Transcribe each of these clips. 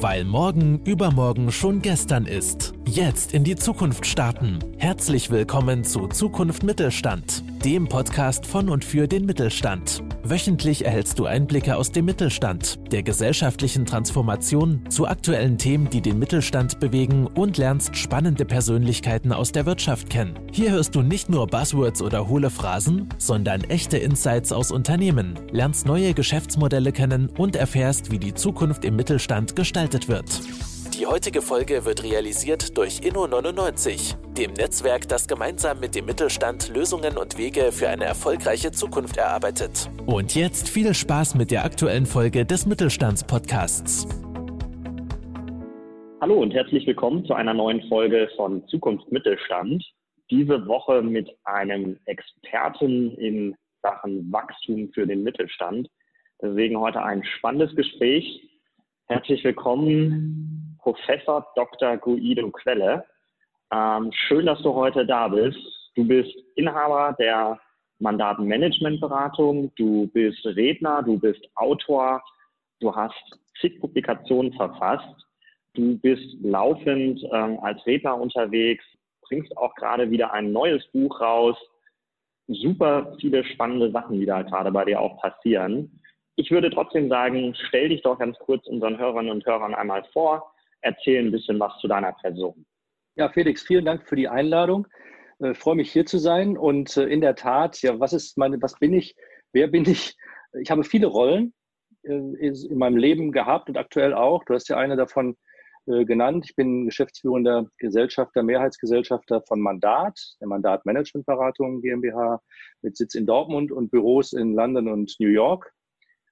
Weil morgen übermorgen schon gestern ist. Jetzt in die Zukunft starten. Herzlich willkommen zu Zukunft Mittelstand, dem Podcast von und für den Mittelstand. Wöchentlich erhältst du Einblicke aus dem Mittelstand, der gesellschaftlichen Transformation, zu aktuellen Themen, die den Mittelstand bewegen und lernst spannende Persönlichkeiten aus der Wirtschaft kennen. Hier hörst du nicht nur Buzzwords oder hohle Phrasen, sondern echte Insights aus Unternehmen, lernst neue Geschäftsmodelle kennen und erfährst, wie die Zukunft im Mittelstand gestaltet wird. Die heutige Folge wird realisiert durch Inno99, dem Netzwerk, das gemeinsam mit dem Mittelstand Lösungen und Wege für eine erfolgreiche Zukunft erarbeitet. Und jetzt viel Spaß mit der aktuellen Folge des Mittelstandspodcasts. Hallo und herzlich willkommen zu einer neuen Folge von Zukunft Mittelstand. Diese Woche mit einem Experten in Sachen Wachstum für den Mittelstand. Deswegen heute ein spannendes Gespräch. Herzlich willkommen, Professor Dr. Guido Quelle. Ähm, schön, dass du heute da bist. Du bist Inhaber der Mandatenmanagementberatung, du bist Redner, du bist Autor, du hast zig Publikationen verfasst, du bist laufend ähm, als Redner unterwegs, bringst auch gerade wieder ein neues Buch raus. Super viele spannende Sachen, die da gerade bei dir auch passieren. Ich würde trotzdem sagen, stell dich doch ganz kurz unseren Hörerinnen und Hörern einmal vor, erzähl ein bisschen was zu deiner Person. Ja, Felix, vielen Dank für die Einladung. Äh, freue mich hier zu sein und äh, in der Tat, ja, was ist meine, was bin ich, wer bin ich? Ich habe viele Rollen äh, in meinem Leben gehabt und aktuell auch. Du hast ja eine davon genannt. Ich bin geschäftsführender Gesellschafter, Mehrheitsgesellschafter von Mandat, der Mandat Managementberatung GmbH mit Sitz in Dortmund und Büros in London und New York.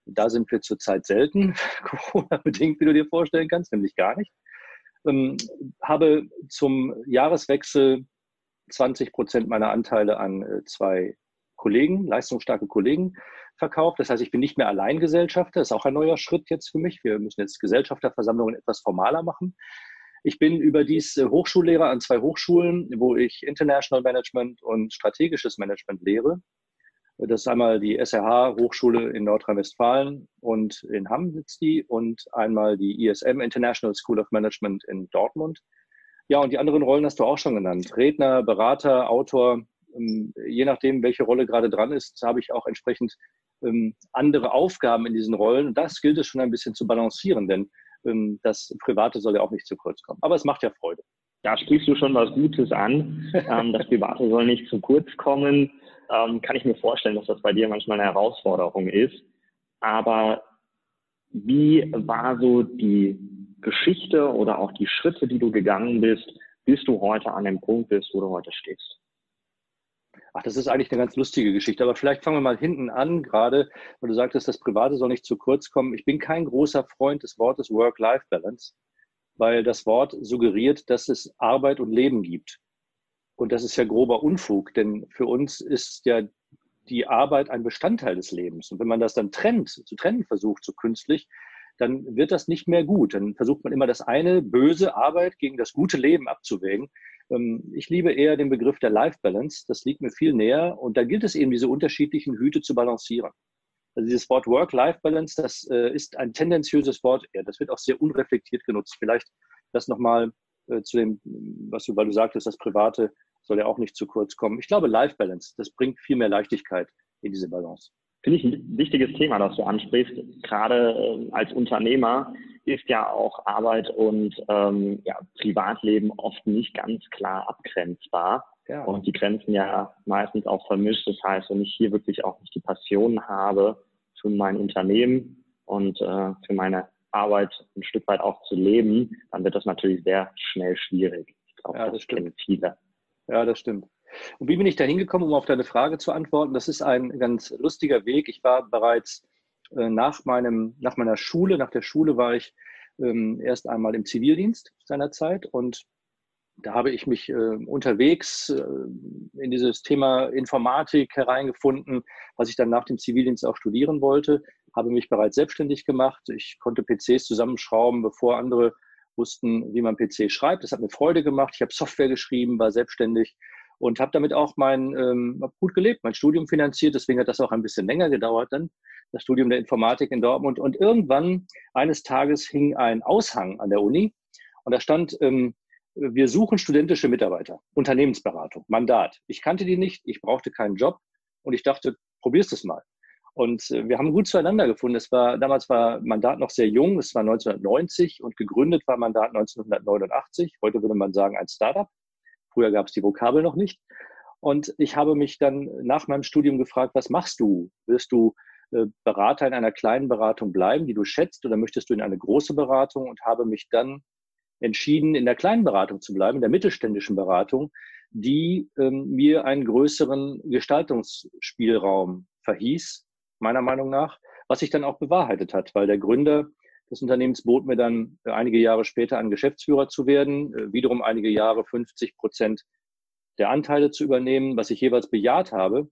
Da sind wir zurzeit selten, Corona-bedingt, wie du dir vorstellen kannst, nämlich gar nicht. Ähm, habe zum Jahreswechsel 20 Prozent meiner Anteile an äh, zwei Kollegen, leistungsstarke Kollegen verkauft. Das heißt, ich bin nicht mehr Alleingesellschafter. Das ist auch ein neuer Schritt jetzt für mich. Wir müssen jetzt Gesellschafterversammlungen etwas formaler machen. Ich bin überdies äh, Hochschullehrer an zwei Hochschulen, wo ich International Management und strategisches Management lehre. Das ist einmal die SRH Hochschule in Nordrhein-Westfalen und in Hamm sitzt die und einmal die ISM International School of Management in Dortmund. Ja, und die anderen Rollen hast du auch schon genannt. Redner, Berater, Autor. Ähm, je nachdem, welche Rolle gerade dran ist, habe ich auch entsprechend ähm, andere Aufgaben in diesen Rollen. Und das gilt es schon ein bisschen zu balancieren, denn ähm, das Private soll ja auch nicht zu kurz kommen. Aber es macht ja Freude. Da sprichst du schon was Gutes an. das Private soll nicht zu kurz kommen ähm, kann ich mir vorstellen, dass das bei dir manchmal eine Herausforderung ist. Aber wie war so die Geschichte oder auch die Schritte, die du gegangen bist, bis du heute an dem Punkt bist, wo du heute stehst? Ach, das ist eigentlich eine ganz lustige Geschichte. Aber vielleicht fangen wir mal hinten an, gerade, weil du sagtest, das Private soll nicht zu kurz kommen. Ich bin kein großer Freund des Wortes Work-Life-Balance, weil das Wort suggeriert, dass es Arbeit und Leben gibt. Und das ist ja grober Unfug, denn für uns ist ja die Arbeit ein Bestandteil des Lebens. Und wenn man das dann trennt, zu trennen versucht, so künstlich, dann wird das nicht mehr gut. Dann versucht man immer das eine böse Arbeit gegen das gute Leben abzuwägen. Ähm, ich liebe eher den Begriff der Life Balance. Das liegt mir viel näher. Und da gilt es eben, diese unterschiedlichen Hüte zu balancieren. Also dieses Wort Work-Life-Balance, das äh, ist ein tendenziöses Wort. Das wird auch sehr unreflektiert genutzt. Vielleicht das nochmal äh, zu dem, was du, weil du sagtest, das Private soll ja auch nicht zu kurz kommen. Ich glaube, Life Balance, das bringt viel mehr Leichtigkeit in diese Balance. Finde ich ein wichtiges Thema, das du ansprichst. Gerade äh, als Unternehmer ist ja auch Arbeit und ähm, ja, Privatleben oft nicht ganz klar abgrenzbar. Ja. Und die Grenzen ja meistens auch vermischt. Das heißt, wenn ich hier wirklich auch nicht die Passion habe für mein Unternehmen und äh, für meine Arbeit ein Stück weit auch zu leben, dann wird das natürlich sehr schnell schwierig. Ich glaube, ja, das, das kennen viele. Ja, das stimmt. Und wie bin ich da hingekommen, um auf deine Frage zu antworten? Das ist ein ganz lustiger Weg. Ich war bereits äh, nach, meinem, nach meiner Schule, nach der Schule war ich ähm, erst einmal im Zivildienst seinerzeit und da habe ich mich äh, unterwegs äh, in dieses Thema Informatik hereingefunden, was ich dann nach dem Zivildienst auch studieren wollte, habe mich bereits selbstständig gemacht. Ich konnte PCs zusammenschrauben, bevor andere wussten, wie man PC schreibt. Das hat mir Freude gemacht. Ich habe Software geschrieben, war selbstständig und habe damit auch mein ähm, gut gelebt, mein Studium finanziert. Deswegen hat das auch ein bisschen länger gedauert dann, das Studium der Informatik in Dortmund. Und irgendwann eines Tages hing ein Aushang an der Uni und da stand, ähm, wir suchen studentische Mitarbeiter, Unternehmensberatung, Mandat. Ich kannte die nicht, ich brauchte keinen Job und ich dachte, probierst es mal. Und äh, wir haben gut zueinander gefunden. Es war, damals war Mandat noch sehr jung, es war 1990 und gegründet war Mandat 1989. Heute würde man sagen ein Startup. Früher gab es die Vokabel noch nicht. Und ich habe mich dann nach meinem Studium gefragt, was machst du? Wirst du äh, Berater in einer kleinen Beratung bleiben, die du schätzt, oder möchtest du in eine große Beratung? Und habe mich dann entschieden, in der kleinen Beratung zu bleiben, in der mittelständischen Beratung, die ähm, mir einen größeren Gestaltungsspielraum verhieß, meiner Meinung nach, was sich dann auch bewahrheitet hat, weil der Gründer des Unternehmens bot mir dann äh, einige Jahre später an, Geschäftsführer zu werden, äh, wiederum einige Jahre 50 Prozent der Anteile zu übernehmen, was ich jeweils bejaht habe.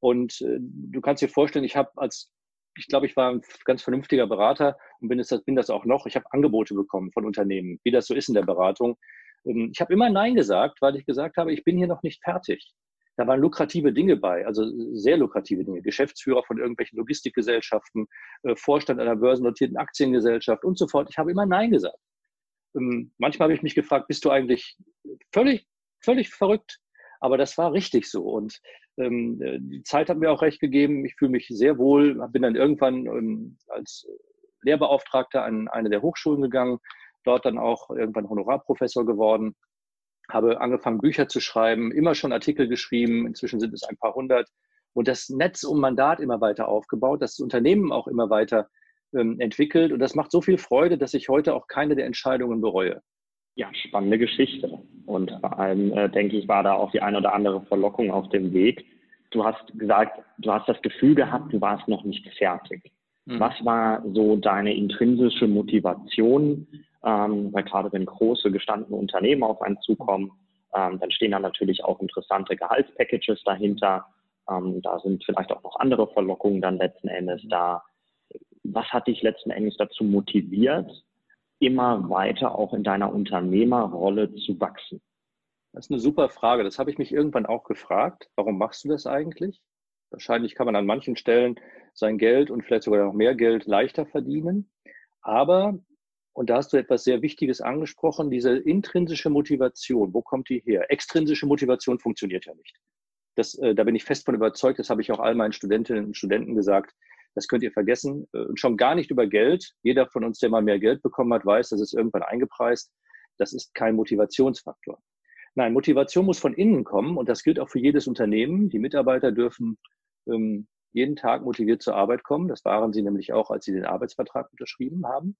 Und äh, du kannst dir vorstellen, ich habe als, ich glaube, ich war ein ganz vernünftiger Berater und bin das, bin das auch noch. Ich habe Angebote bekommen von Unternehmen, wie das so ist in der Beratung. Ähm, ich habe immer Nein gesagt, weil ich gesagt habe, ich bin hier noch nicht fertig. Da waren lukrative Dinge bei, also sehr lukrative Dinge. Geschäftsführer von irgendwelchen Logistikgesellschaften, äh, Vorstand einer börsennotierten Aktiengesellschaft und so fort. Ich habe immer Nein gesagt. Ähm, manchmal habe ich mich gefragt, bist du eigentlich völlig, völlig verrückt? Aber das war richtig so. Und ähm, äh, die Zeit hat mir auch recht gegeben. Ich fühle mich sehr wohl. Bin dann irgendwann ähm, als Lehrbeauftragter an eine der Hochschulen gegangen, dort dann auch irgendwann Honorarprofessor geworden habe angefangen, Bücher zu schreiben, immer schon Artikel geschrieben, inzwischen sind es ein paar hundert und das Netz um Mandat immer weiter aufgebaut, das Unternehmen auch immer weiter ähm, entwickelt und das macht so viel Freude, dass ich heute auch keine der Entscheidungen bereue. Ja, spannende Geschichte und vor allem äh, denke ich, war da auch die eine oder andere Verlockung auf dem Weg. Du hast gesagt, du hast das Gefühl gehabt, du warst noch nicht fertig. Mhm. Was war so deine intrinsische Motivation, ähm, weil gerade wenn große gestandene Unternehmen auf einen zukommen, ähm, dann stehen da natürlich auch interessante Gehaltspackages dahinter. Ähm, da sind vielleicht auch noch andere Verlockungen dann letzten Endes da. Was hat dich letzten Endes dazu motiviert, immer weiter auch in deiner Unternehmerrolle zu wachsen? Das ist eine super Frage. Das habe ich mich irgendwann auch gefragt. Warum machst du das eigentlich? Wahrscheinlich kann man an manchen Stellen sein Geld und vielleicht sogar noch mehr Geld leichter verdienen. Aber und da hast du etwas sehr Wichtiges angesprochen, diese intrinsische Motivation. Wo kommt die her? Extrinsische Motivation funktioniert ja nicht. Das, äh, da bin ich fest von überzeugt. Das habe ich auch all meinen Studentinnen und Studenten gesagt. Das könnt ihr vergessen. Äh, und schon gar nicht über Geld. Jeder von uns, der mal mehr Geld bekommen hat, weiß, das ist irgendwann eingepreist. Das ist kein Motivationsfaktor. Nein, Motivation muss von innen kommen und das gilt auch für jedes Unternehmen. Die Mitarbeiter dürfen ähm, jeden Tag motiviert zur Arbeit kommen. Das waren sie nämlich auch, als sie den Arbeitsvertrag unterschrieben haben.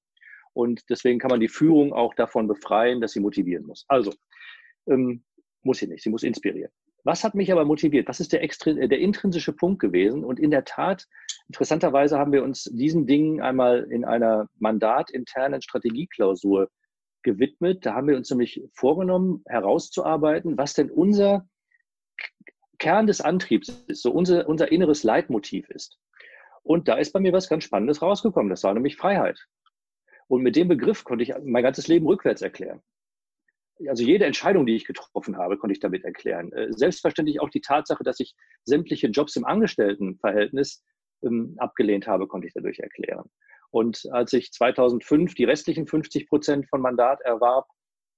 Und deswegen kann man die Führung auch davon befreien, dass sie motivieren muss. Also, ähm, muss sie nicht, sie muss inspirieren. Was hat mich aber motiviert? Was ist der, äh, der intrinsische Punkt gewesen? Und in der Tat, interessanterweise haben wir uns diesen Dingen einmal in einer mandatinternen Strategieklausur gewidmet. Da haben wir uns nämlich vorgenommen, herauszuarbeiten, was denn unser Kern des Antriebs ist, so unser, unser inneres Leitmotiv ist. Und da ist bei mir was ganz Spannendes rausgekommen. Das war nämlich Freiheit. Und mit dem Begriff konnte ich mein ganzes Leben rückwärts erklären. Also jede Entscheidung, die ich getroffen habe, konnte ich damit erklären. Äh, selbstverständlich auch die Tatsache, dass ich sämtliche Jobs im Angestelltenverhältnis ähm, abgelehnt habe, konnte ich dadurch erklären. Und als ich 2005 die restlichen 50 Prozent von Mandat erwarb,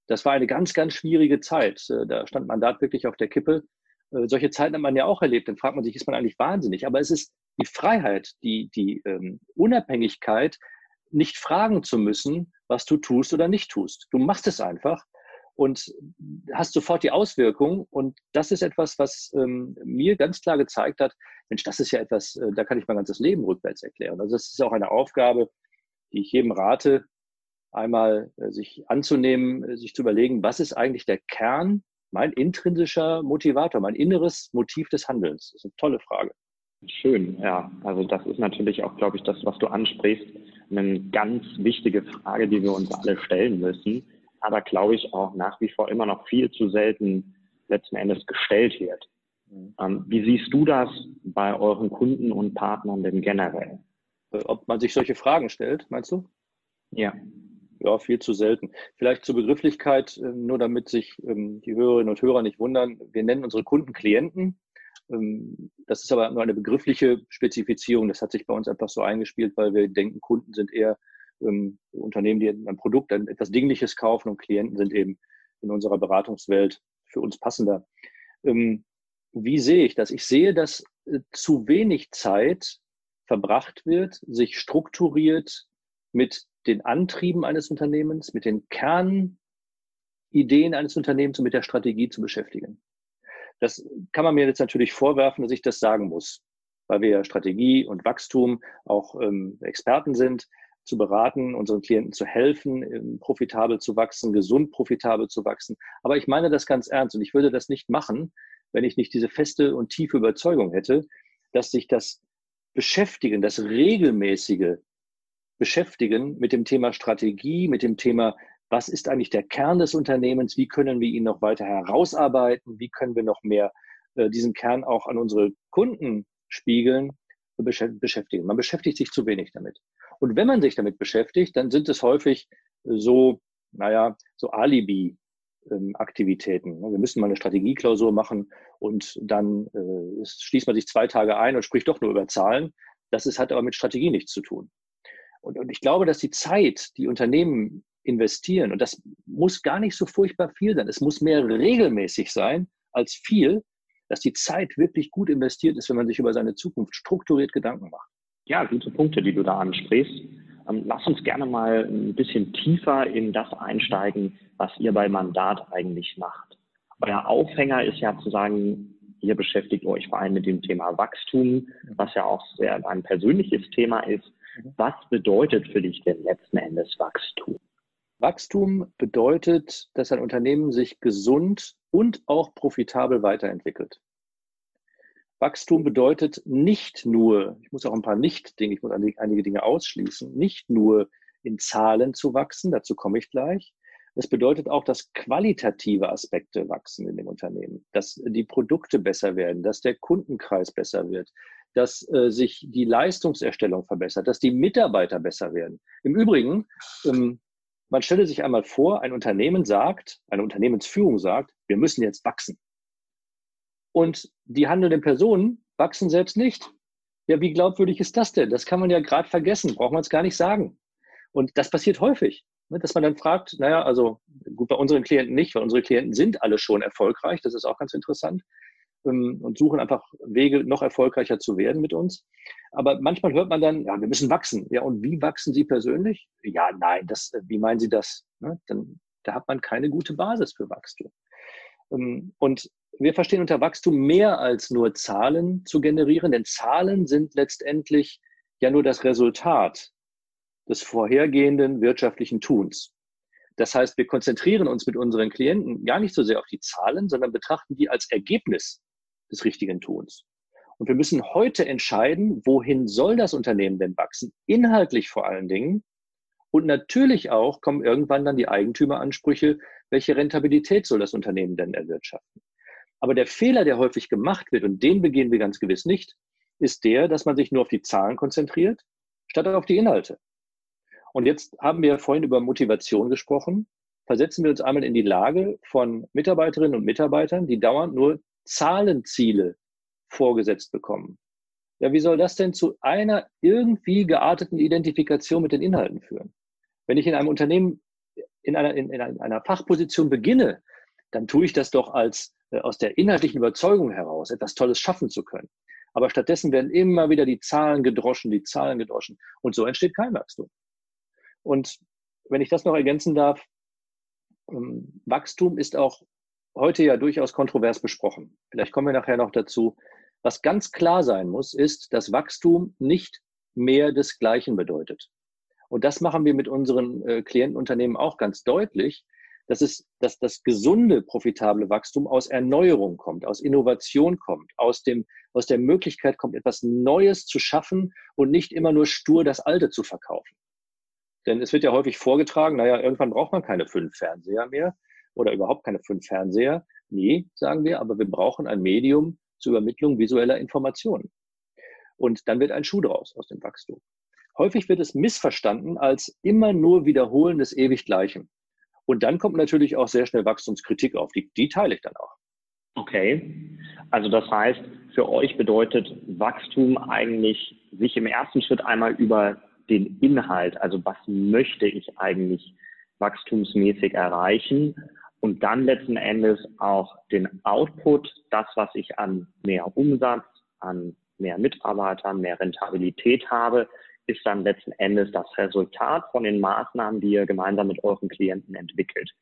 das war eine ganz, ganz schwierige Zeit. Äh, da stand Mandat wirklich auf der Kippe. Äh, solche Zeiten hat man ja auch erlebt. Dann fragt man sich, ist man eigentlich wahnsinnig? Aber es ist die Freiheit, die, die ähm, Unabhängigkeit, nicht fragen zu müssen, was du tust oder nicht tust. Du machst es einfach und hast sofort die Auswirkung. Und das ist etwas, was ähm, mir ganz klar gezeigt hat, Mensch, das ist ja etwas, äh, da kann ich mein ganzes Leben rückwärts erklären. Also das ist auch eine Aufgabe, die ich jedem rate, einmal äh, sich anzunehmen, äh, sich zu überlegen, was ist eigentlich der Kern, mein intrinsischer Motivator, mein inneres Motiv des Handelns. Das ist eine tolle Frage. Schön, ja. Also das ist natürlich auch, glaube ich, das, was du ansprichst, eine ganz wichtige Frage, die wir uns alle stellen müssen, aber glaube ich auch nach wie vor immer noch viel zu selten letzten Endes gestellt wird. Mhm. Ähm, wie siehst du das bei euren Kunden und Partnern denn generell? Ob man sich solche Fragen stellt, meinst du? Ja. ja, viel zu selten. Vielleicht zur Begrifflichkeit, äh, nur damit sich ähm, die Hörerinnen und Hörer nicht wundern. Wir nennen unsere Kunden Klienten. Ähm, das ist aber nur eine begriffliche Spezifizierung. Das hat sich bei uns einfach so eingespielt, weil wir denken, Kunden sind eher ähm, Unternehmen, die ein Produkt, ein etwas Dingliches kaufen und Klienten sind eben in unserer Beratungswelt für uns passender. Wie sehe ich das? Ich sehe, dass äh, zu wenig Zeit verbracht wird, sich strukturiert mit den Antrieben eines Unternehmens, mit den Kernideen eines Unternehmens und mit der Strategie zu beschäftigen. Das kann man mir jetzt natürlich vorwerfen, dass ich das sagen muss, weil wir Strategie und Wachstum auch ähm, Experten sind, zu beraten, unseren Klienten zu helfen, ähm, profitabel zu wachsen, gesund profitabel zu wachsen. Aber ich meine das ganz ernst und ich würde das nicht machen, wenn ich nicht diese feste und tiefe Überzeugung hätte, dass sich das Beschäftigen, das regelmäßige Beschäftigen mit dem Thema Strategie, mit dem Thema, was ist eigentlich der Kern des Unternehmens, wie können wir ihn noch weiter herausarbeiten, wie können wir noch mehr äh, diesen Kern auch an unsere Kunden spiegeln, beschäftigen. Man beschäftigt sich zu wenig damit. Und wenn man sich damit beschäftigt, dann sind es häufig so, naja, so Alibi, ähm. Wir müssen mal eine Strategieklausur machen und dann äh, schließt man sich zwei Tage ein und spricht doch nur über Zahlen. Das ist, hat aber mit Strategie nichts zu tun. Und ich glaube, dass die Zeit, die Unternehmen investieren, und das muss gar nicht so furchtbar viel sein, es muss mehr regelmäßig sein als viel, dass die Zeit wirklich gut investiert ist, wenn man sich über seine Zukunft strukturiert Gedanken macht. Ja, gute Punkte, die du da ansprichst. Ähm, lass uns gerne mal ein bisschen tiefer in das einsteigen, was ihr bei Mandat eigentlich macht. Euer Aufhänger ist ja zu sagen, ihr beschäftigt euch vor allem mit dem Thema Wachstum, was ja auch sehr ein persönliches Thema ist. Was bedeutet für dich denn letzten Endes Wachstum? Wachstum bedeutet, dass ein Unternehmen sich gesund und auch profitabel weiterentwickelt. Wachstum bedeutet nicht nur, ich muss auch ein paar Nicht-Dinge, ich muss einige Dinge ausschließen, nicht nur in Zahlen zu wachsen, dazu komme ich gleich. Es bedeutet auch, dass qualitative Aspekte wachsen in dem Unternehmen, dass die Produkte besser werden, dass der Kundenkreis besser wird, dass äh, sich die Leistungserstellung verbessert, dass die Mitarbeiter besser werden. Im Übrigen, ähm, man stelle sich einmal vor, ein Unternehmen sagt, eine Unternehmensführung sagt, wir müssen jetzt wachsen. Und die handelnden Personen wachsen selbst nicht. Ja, wie glaubwürdig ist das denn? Das kann man ja gerade vergessen, braucht man es gar nicht sagen. Und das passiert häufig, ne, dass man dann fragt, naja, also gut, bei unseren Klienten nicht, weil unsere Klienten sind alle schon erfolgreich, das ist auch ganz interessant und suchen einfach Wege, noch erfolgreicher zu werden mit uns. Aber manchmal hört man dann, ja, wir müssen wachsen. Ja, und wie wachsen Sie persönlich? Ja, nein, das, wie meinen Sie das? Ne? Dann, da hat man keine gute Basis für Wachstum. Ähm, und wir verstehen unter Wachstum mehr als nur Zahlen zu generieren, denn Zahlen sind letztendlich ja nur das Resultat des vorhergehenden wirtschaftlichen Tuns. Das heißt, wir konzentrieren uns mit unseren Klienten gar nicht so sehr auf die Zahlen, sondern betrachten die als Ergebnis des richtigen Tuns. Und wir müssen heute entscheiden, wohin soll das Unternehmen denn wachsen? Inhaltlich vor allen Dingen. Und natürlich auch kommen irgendwann dann die Eigentümeransprüche, welche Rentabilität soll das Unternehmen denn erwirtschaften? Aber der Fehler, der häufig gemacht wird, und den begehen wir ganz gewiss nicht, ist der, dass man sich nur auf die Zahlen konzentriert, statt auf die Inhalte. Und jetzt haben wir vorhin über Motivation gesprochen. Versetzen wir uns einmal in die Lage von Mitarbeiterinnen und Mitarbeitern, die dauernd nur Zahlenziele vorgesetzt bekommen. Ja, wie soll das denn zu einer irgendwie gearteten Identifikation mit den Inhalten führen? Wenn ich in einem Unternehmen in einer, in, in einer Fachposition beginne, dann tue ich das doch als äh, aus der inhaltlichen Überzeugung heraus etwas Tolles schaffen zu können. Aber stattdessen werden immer wieder die Zahlen gedroschen, die Zahlen gedroschen. Und so entsteht kein Wachstum. Und wenn ich das noch ergänzen darf, ähm, Wachstum ist auch heute ja durchaus kontrovers besprochen. Vielleicht kommen wir nachher noch dazu. Was ganz klar sein muss, ist, dass Wachstum nicht mehr des Gleichen bedeutet. Und das machen wir mit unseren äh, Klientenunternehmen auch ganz deutlich, dass es, dass das gesunde, profitable Wachstum aus Erneuerung kommt, aus Innovation kommt, aus dem, aus der Möglichkeit kommt, etwas Neues zu schaffen und nicht immer nur stur das Alte zu verkaufen. Denn es wird ja häufig vorgetragen, naja, irgendwann braucht man keine fünf Fernseher mehr oder überhaupt keine fünf Fernseher. Nee, sagen wir, aber wir brauchen ein Medium zur Übermittlung visueller Informationen. Und dann wird ein Schuh draus aus dem Wachstum. Häufig wird es missverstanden als immer nur Wiederholen des ewig Gleichen. Und dann kommt natürlich auch sehr schnell Wachstumskritik auf. Die, die teile ich dann auch. Okay. Also das heißt, für euch bedeutet Wachstum eigentlich, sich im ersten Schritt einmal über den Inhalt, also was möchte ich eigentlich wachstumsmäßig erreichen und dann letzten Endes auch den Output, das, was ich an mehr Umsatz, an mehr Mitarbeitern, mehr Rentabilität habe, ist dann letzten Endes das Resultat von den Maßnahmen, die ihr gemeinsam mit euren Klienten entwickelt.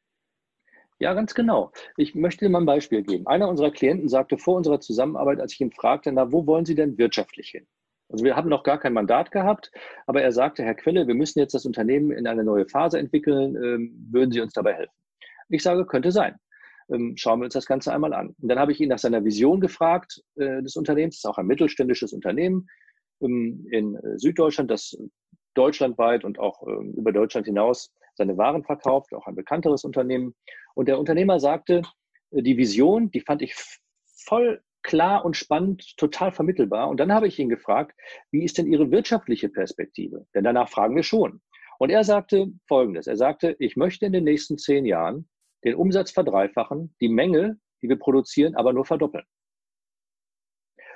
Ja, ganz genau. Ich möchte dir mal ein Beispiel geben. Einer unserer Klienten sagte vor unserer Zusammenarbeit, als ich ihn fragte, na, wo wollen Sie denn wirtschaftlich hin? Also wir haben noch gar kein Mandat gehabt, aber er sagte, Herr Quelle, wir müssen jetzt das Unternehmen in eine neue Phase entwickeln. Ähm, würden Sie uns dabei helfen? Ich sage, könnte sein. Ähm, schauen wir uns das Ganze einmal an. Und dann habe ich ihn nach seiner Vision gefragt äh, des Unternehmens. Das ist auch ein mittelständisches Unternehmen ähm, in äh, Süddeutschland, das deutschlandweit und auch ähm, über Deutschland hinaus seine Waren verkauft, auch ein bekannteres Unternehmen. Und der Unternehmer sagte, äh, die Vision, die fand ich voll klar und spannend, total vermittelbar. Und dann habe ich ihn gefragt, wie ist denn Ihre wirtschaftliche Perspektive? Denn danach fragen wir schon. Und er sagte Folgendes. Er sagte, ich möchte in den nächsten zehn Jahren den Umsatz verdreifachen, die Menge, die wir produzieren, aber nur verdoppeln.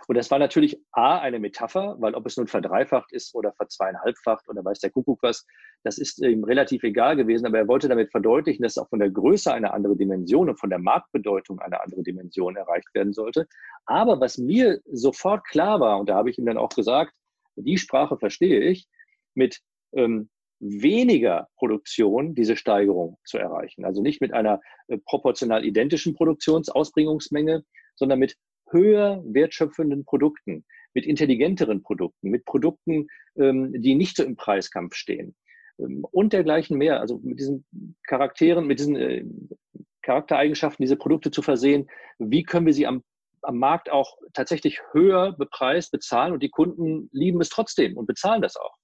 Und das war natürlich A, eine Metapher, weil ob es nun verdreifacht ist oder verzweieinhalbfacht oder weiß der Kuckuck was, das ist ihm relativ egal gewesen. Aber er wollte damit verdeutlichen, dass auch von der Größe eine andere Dimension und von der Marktbedeutung eine andere Dimension erreicht werden sollte. Aber was mir sofort klar war, und da habe ich ihm dann auch gesagt, die Sprache verstehe ich, mit ähm, weniger Produktion diese Steigerung zu erreichen. Also nicht mit einer äh, proportional identischen Produktionsausbringungsmenge, sondern mit höher wertschöpfenden Produkten, mit intelligenteren Produkten, mit Produkten, ähm, die nicht so im Preiskampf stehen ähm, und dergleichen mehr. Also mit diesen Charakteren, mit diesen äh, Charaktereigenschaften, diese Produkte zu versehen. Wie können wir sie am, am Markt auch tatsächlich höher bepreist bezahlen und die Kunden lieben es trotzdem und bezahlen das auch.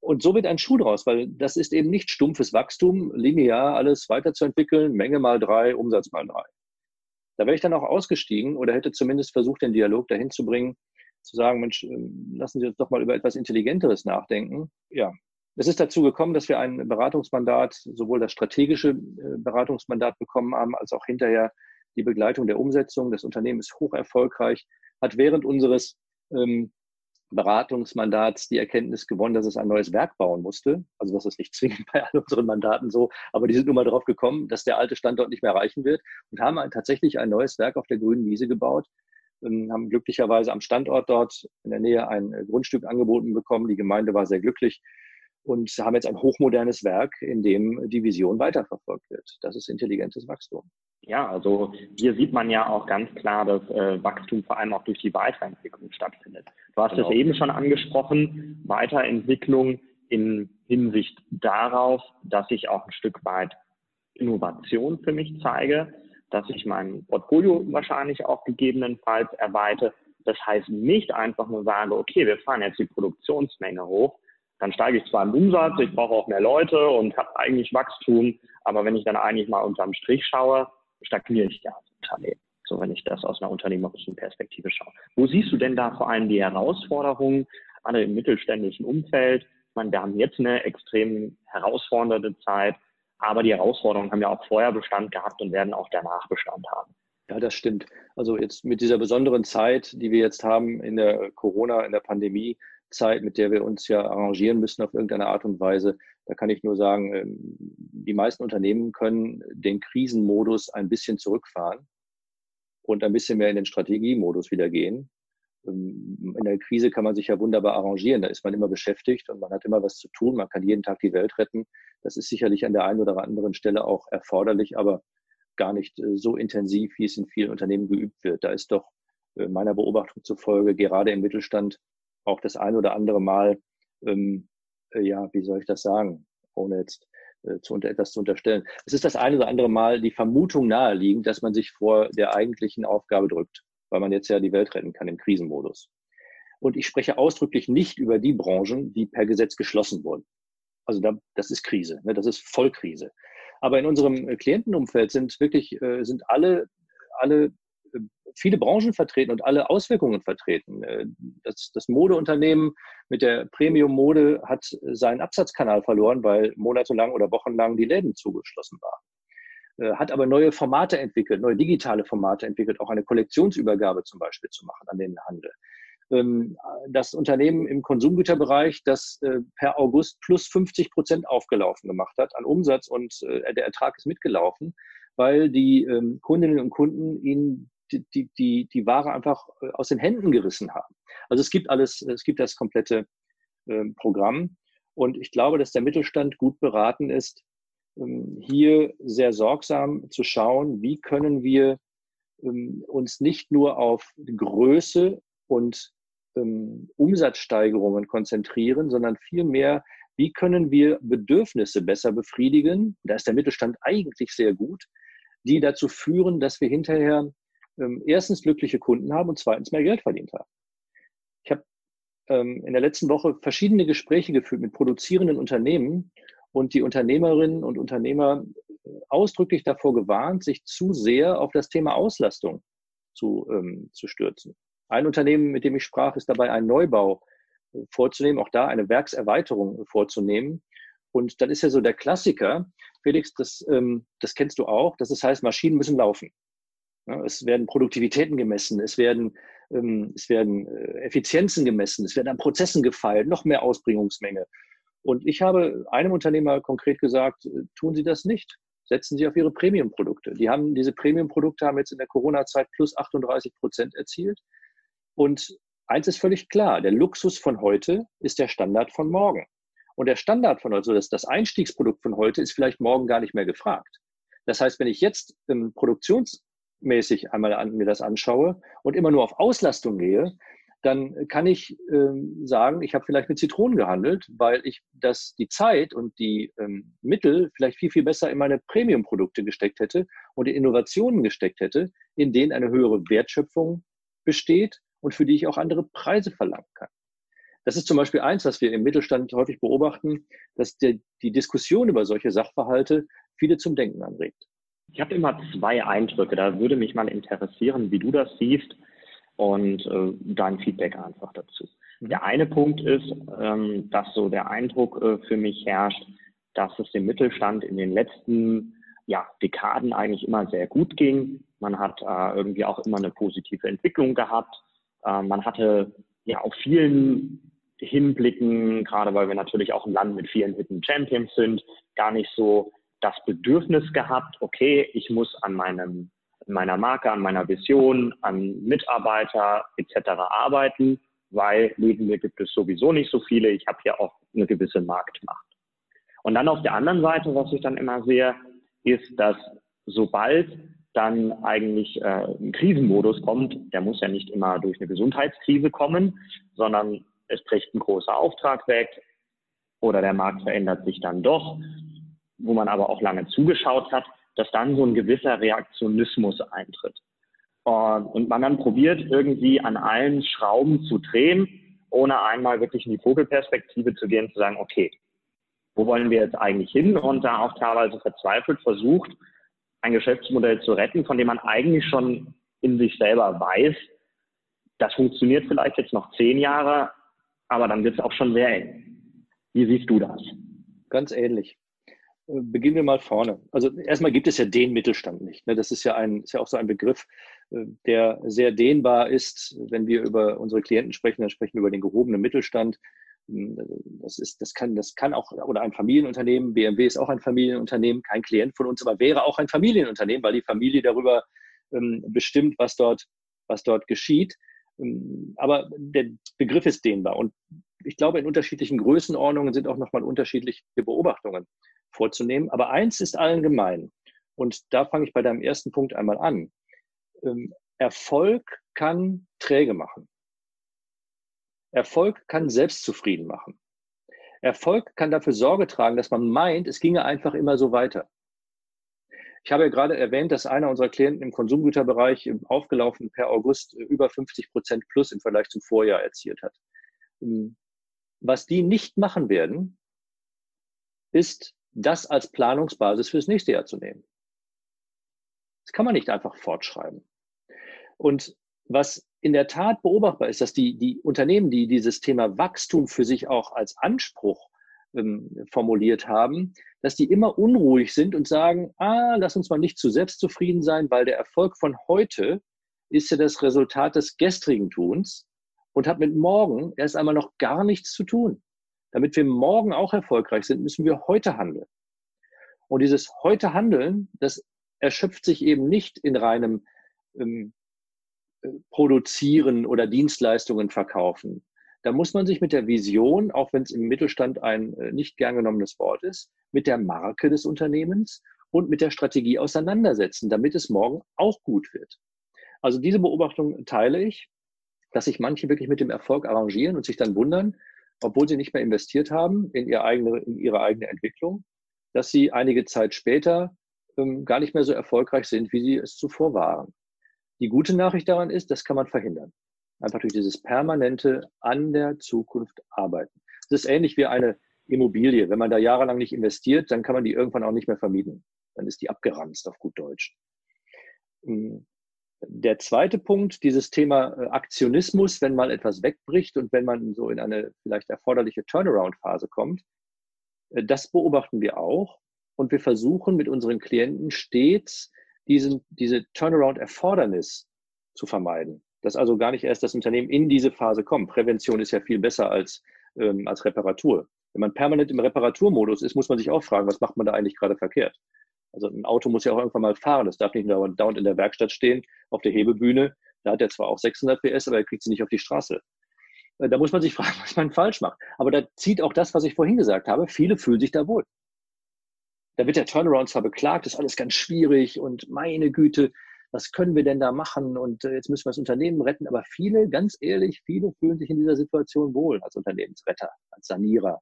Und so wird ein Schuh draus, weil das ist eben nicht stumpfes Wachstum, linear alles weiterzuentwickeln, Menge mal drei, Umsatz mal drei. Da wäre ich dann auch ausgestiegen oder hätte zumindest versucht, den Dialog dahin zu bringen, zu sagen, Mensch, ähm, lassen Sie uns doch mal über etwas Intelligenteres nachdenken. Ja, es ist dazu gekommen, dass wir ein Beratungsmandat, sowohl das strategische äh, Beratungsmandat bekommen haben, als auch hinterher die Begleitung der Umsetzung. Das Unternehmen ist hoch erfolgreich, hat während unseres ähm, Beratungsmandats die Erkenntnis gewonnen, dass es ein neues Werk bauen musste. Also das ist nicht zwingend bei all unseren Mandaten so, aber die sind nun mal darauf gekommen, dass der alte Standort nicht mehr reichen wird und haben ein, tatsächlich ein neues Werk auf der grünen Wiese gebaut, ähm, haben glücklicherweise am Standort dort in der Nähe ein äh, Grundstück angeboten bekommen. Die Gemeinde war sehr glücklich und haben jetzt ein hochmodernes Werk, in dem die Vision weiterverfolgt wird. Das ist intelligentes Wachstum. Ja, also hier sieht man ja auch ganz klar, dass äh, Wachstum vor allem auch durch die Weiterentwicklung stattfindet. Du hast genau. es eben schon angesprochen, Weiterentwicklung in Hinsicht darauf, dass ich auch ein Stück weit Innovation für mich zeige, dass ich mein Portfolio wahrscheinlich auch gegebenenfalls erweite. Das heißt nicht einfach nur sage, okay, wir fahren jetzt die Produktionsmenge hoch, dann steige ich zwar im Umsatz, ich brauche auch mehr Leute und habe eigentlich Wachstum, aber wenn ich dann eigentlich mal unterm Strich schaue, stagniere ich ja als Unternehmen. So, wenn ich das aus einer unternehmerischen Perspektive schaue. Wo siehst du denn da vor allem die Herausforderungen, alle im mittelständischen Umfeld? Ich meine, wir haben jetzt eine extrem herausfordernde Zeit, aber die Herausforderungen haben ja auch vorher Bestand gehabt und werden auch danach Bestand haben. Ja, das stimmt. Also jetzt mit dieser besonderen Zeit, die wir jetzt haben in der Corona, in der Pandemie, Zeit, mit der wir uns ja arrangieren müssen auf irgendeine Art und Weise. Da kann ich nur sagen, ähm, die meisten Unternehmen können den Krisenmodus ein bisschen zurückfahren und ein bisschen mehr in den Strategiemodus wieder gehen. Ähm, in der Krise kann man sich ja wunderbar arrangieren. Da ist man immer beschäftigt und man hat immer was zu tun. Man kann jeden Tag die Welt retten. Das ist sicherlich an der einen oder anderen Stelle auch erforderlich, aber gar nicht äh, so intensiv, wie es in vielen Unternehmen geübt wird. Da ist doch äh, meiner Beobachtung zufolge gerade im Mittelstand auch das ein oder andere Mal, ähm, äh, ja, wie soll ich das sagen, ohne jetzt äh, zu unter, etwas zu unterstellen. Es ist das ein oder andere Mal die Vermutung naheliegend, dass man sich vor der eigentlichen Aufgabe drückt, weil man jetzt ja die Welt retten kann im Krisenmodus. Und ich spreche ausdrücklich nicht über die Branchen, die per Gesetz geschlossen wurden. Also da, das ist Krise, ne? das ist Vollkrise. Aber in unserem äh, Klientenumfeld sind wirklich äh, sind alle alle viele Branchen vertreten und alle Auswirkungen vertreten. Äh, das, das Modeunternehmen mit der Premium-Mode hat seinen Absatzkanal verloren, weil monatelang oder wochenlang die Läden zugeschlossen waren. Äh, hat aber neue Formate entwickelt, neue digitale Formate entwickelt, auch eine Kollektionsübergabe zum Beispiel zu machen an den Handel. Ähm, das Unternehmen im Konsumgüterbereich, das äh, per August plus 50 Prozent aufgelaufen gemacht hat an Umsatz und der Ertrag ist mitgelaufen, weil die ähm, Kundinnen und Kunden ihnen die, die, die, die Ware einfach äh, aus den Händen gerissen haben. Also es gibt alles, es gibt das komplette äh, Programm. Und ich glaube, dass der Mittelstand gut beraten ist, ähm, hier sehr sorgsam zu schauen, wie können wir ähm, uns nicht nur auf Größe und ähm, Umsatzsteigerungen konzentrieren, sondern vielmehr, wie können wir Bedürfnisse besser befriedigen? Da ist der Mittelstand eigentlich sehr gut, die dazu führen, dass wir hinterher ähm, erstens glückliche Kunden haben und zweitens mehr Geld verdient haben. Ich habe ähm, in der letzten Woche verschiedene Gespräche geführt mit produzierenden Unternehmen und die Unternehmerinnen und Unternehmer äh, ausdrücklich davor gewarnt, sich zu sehr auf das Thema Auslastung zu, ähm, zu stürzen. Ein Unternehmen, mit dem ich sprach, ist dabei, einen Neubau äh, vorzunehmen, auch da eine Werkserweiterung vorzunehmen. Und dann ist ja so der Klassiker, Felix, das, ähm, das kennst du auch, dass es heißt, Maschinen müssen laufen. Es werden Produktivitäten gemessen, es werden, ähm, es werden äh, Effizienzen gemessen, es werden an Prozessen gefeilt, noch mehr Ausbringungsmenge. Und ich habe einem Unternehmer konkret gesagt, äh, tun Sie das nicht. Setzen Sie auf Ihre Premium-Produkte. Die haben, diese Premium-Produkte haben jetzt in der Corona-Zeit plus 38 Prozent erzielt. Und eins ist völlig klar, der Luxus von heute ist der Standard von morgen. Und der Standard von heute, also das, das Einstiegsprodukt von heute ist vielleicht morgen gar nicht mehr gefragt. Das heißt, wenn ich jetzt im Produktions mäßig einmal an, mir das anschaue und immer nur auf Auslastung gehe, dann kann ich ähm, sagen, ich habe vielleicht mit Zitronen gehandelt, weil ich das die Zeit und die ähm, Mittel vielleicht viel, viel besser in meine Premium-Produkte gesteckt hätte und in Innovationen gesteckt hätte, in denen eine höhere Wertschöpfung besteht und für die ich auch andere Preise verlangen kann. Das ist zum Beispiel eins, was wir im Mittelstand häufig beobachten, dass der, die Diskussion über solche Sachverhalte viele zum Denken anregt. Ich habe immer zwei Eindrücke. Da würde mich mal interessieren, wie du das siehst und äh, dein Feedback einfach dazu. Mhm. Der eine Punkt ist, ähm, dass so der Eindruck äh, für mich herrscht, dass es dem Mittelstand in den letzten ja, Dekaden eigentlich immer sehr gut ging. Man hat äh, irgendwie auch immer eine positive Entwicklung gehabt. Äh, man hatte ja auf vielen Hinblicken, gerade weil wir natürlich auch ein Land mit vielen Hidden Champions sind, gar nicht so das Bedürfnis gehabt, okay, ich muss an meinem, meiner Marke, an meiner Vision, an Mitarbeiter etc. arbeiten, weil neben mir gibt es sowieso nicht so viele. Ich habe hier auch eine gewisse Marktmacht. Und dann auf der anderen Seite, was ich dann immer sehe, ist, dass sobald dann eigentlich äh, ein Krisenmodus kommt, der muss ja nicht immer durch eine Gesundheitskrise kommen, sondern es bricht ein großer Auftrag weg oder der Markt verändert sich dann doch wo man aber auch lange zugeschaut hat, dass dann so ein gewisser Reaktionismus eintritt. Und man dann probiert, irgendwie an allen Schrauben zu drehen, ohne einmal wirklich in die Vogelperspektive zu gehen, zu sagen, okay, wo wollen wir jetzt eigentlich hin? Und da auch teilweise verzweifelt versucht, ein Geschäftsmodell zu retten, von dem man eigentlich schon in sich selber weiß, das funktioniert vielleicht jetzt noch zehn Jahre, aber dann wird es auch schon sehr eng. Wie siehst du das? Ganz ähnlich. Beginnen wir mal vorne. Also erstmal gibt es ja den Mittelstand nicht. Ne? Das ist ja, ein, ist ja auch so ein Begriff, äh, der sehr dehnbar ist. Wenn wir über unsere Klienten sprechen, dann sprechen wir über den gehobenen Mittelstand. Hm, das, ist, das, kann, das kann auch, oder ein Familienunternehmen, BMW ist auch ein Familienunternehmen, kein Klient von uns, aber wäre auch ein Familienunternehmen, weil die Familie darüber ähm, bestimmt, was dort, was dort geschieht. Ähm, aber der Begriff ist dehnbar. Und ich glaube, in unterschiedlichen Größenordnungen sind auch nochmal unterschiedliche Beobachtungen vorzunehmen. Aber eins ist allen gemein. Und da fange ich bei deinem ersten Punkt einmal an. Ähm, Erfolg kann träge machen. Erfolg kann selbstzufrieden machen. Erfolg kann dafür Sorge tragen, dass man meint, es ginge einfach immer so weiter. Ich habe ja gerade erwähnt, dass einer unserer Klienten im Konsumgüterbereich aufgelaufen per August über 50 Prozent plus im Vergleich zum Vorjahr erzielt hat. Ähm, was die nicht machen werden, ist das als Planungsbasis fürs nächste Jahr zu nehmen. Das kann man nicht einfach fortschreiben. Und was in der Tat beobachtbar ist, dass die, die Unternehmen, die dieses Thema Wachstum für sich auch als Anspruch ähm, formuliert haben, dass die immer unruhig sind und sagen, ah, lass uns mal nicht zu selbstzufrieden sein, weil der Erfolg von heute ist ja das Resultat des gestrigen Tuns und hat mit morgen erst einmal noch gar nichts zu tun. Damit wir morgen auch erfolgreich sind, müssen wir heute handeln. Und dieses heute Handeln, das erschöpft sich eben nicht in reinem ähm, äh, Produzieren oder Dienstleistungen verkaufen. Da muss man sich mit der Vision, auch wenn es im Mittelstand ein äh, nicht gern genommenes Wort ist, mit der Marke des Unternehmens und mit der Strategie auseinandersetzen, damit es morgen auch gut wird. Also diese Beobachtung teile ich, dass sich manche wirklich mit dem Erfolg arrangieren und sich dann wundern, obwohl sie nicht mehr investiert haben in, ihre eigene, in ihre eigene Entwicklung, dass sie einige Zeit später ähm, gar nicht mehr so erfolgreich sind, wie sie es zuvor waren. Die gute Nachricht daran ist, das kann man verhindern. Einfach durch dieses permanente an der Zukunft arbeiten. Das ist ähnlich wie eine Immobilie. Wenn man da jahrelang nicht investiert, dann kann man die irgendwann auch nicht mehr vermieten. Dann ist die abgeranzt auf gut Deutsch. Der zweite Punkt, dieses Thema äh, Aktionismus, wenn mal etwas wegbricht und wenn man so in eine vielleicht erforderliche Turnaround-Phase kommt, äh, das beobachten wir auch. Und wir versuchen mit unseren Klienten stets diesen, diese Turnaround-Erfordernis zu vermeiden. Dass also gar nicht erst das Unternehmen in diese Phase kommt. Prävention ist ja viel besser als, ähm, als Reparatur. Wenn man permanent im Reparaturmodus ist, muss man sich auch fragen, was macht man da eigentlich gerade verkehrt? Also ein Auto muss ja auch irgendwann mal fahren. Das darf nicht nur dauernd in der Werkstatt stehen, auf der Hebebühne. Da hat er zwar auch 600 PS, aber er kriegt sie nicht auf die Straße. Äh, da muss man sich fragen, was man falsch macht. Aber da zieht auch das, was ich vorhin gesagt habe. Viele fühlen sich da wohl. Da wird der Turnaround zwar beklagt, ist alles ganz schwierig und meine Güte, was können wir denn da machen? Und äh, jetzt müssen wir das Unternehmen retten. Aber viele, ganz ehrlich, viele fühlen sich in dieser Situation wohl als Unternehmensretter, als Sanierer.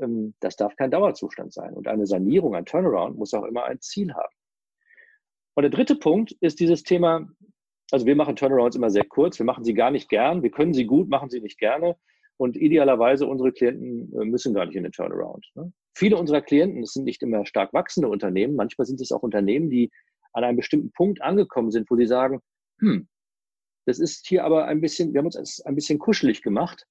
Ähm, das darf kein Dauerzustand sein. Und eine Sanierung, ein Turnaround muss auch immer ein Ziel haben. Und der dritte Punkt ist dieses Thema, also wir machen Turnarounds immer sehr kurz, wir machen sie gar nicht gern, wir können sie gut, machen sie nicht gerne. Und idealerweise unsere Klienten äh, müssen gar nicht in den Turnaround. Ne? Viele unserer Klienten, das sind nicht immer stark wachsende Unternehmen, manchmal sind es auch Unternehmen, die an einem bestimmten Punkt angekommen sind, wo sie sagen, hm, das ist hier aber ein bisschen, wir haben uns ein bisschen kuschelig gemacht.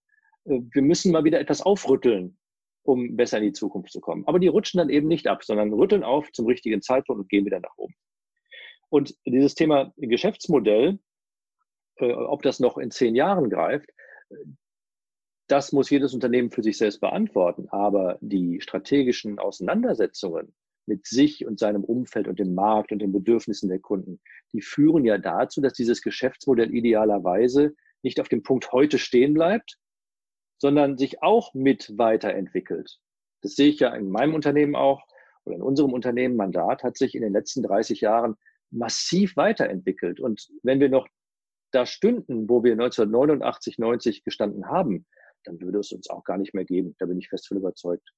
Äh, wir müssen mal wieder etwas aufrütteln, um besser in die Zukunft zu kommen. Aber die rutschen dann eben nicht ab, sondern rütteln auf zum richtigen Zeitpunkt und gehen wieder nach oben. Und dieses Thema Geschäftsmodell, äh, ob das noch in zehn Jahren greift, das muss jedes Unternehmen für sich selbst beantworten. Aber die strategischen Auseinandersetzungen mit sich und seinem Umfeld und dem Markt und den Bedürfnissen der Kunden, die führen ja dazu, dass dieses Geschäftsmodell idealerweise nicht auf dem Punkt heute stehen bleibt, sondern sich auch mit weiterentwickelt. Das sehe ich ja in meinem Unternehmen auch oder in unserem Unternehmen. Mandat hat sich in den letzten 30 Jahren massiv weiterentwickelt. Und wenn wir noch da stünden, wo wir 1989, 90 gestanden haben, dann würde es uns auch gar nicht mehr geben. Da bin ich fest von überzeugt.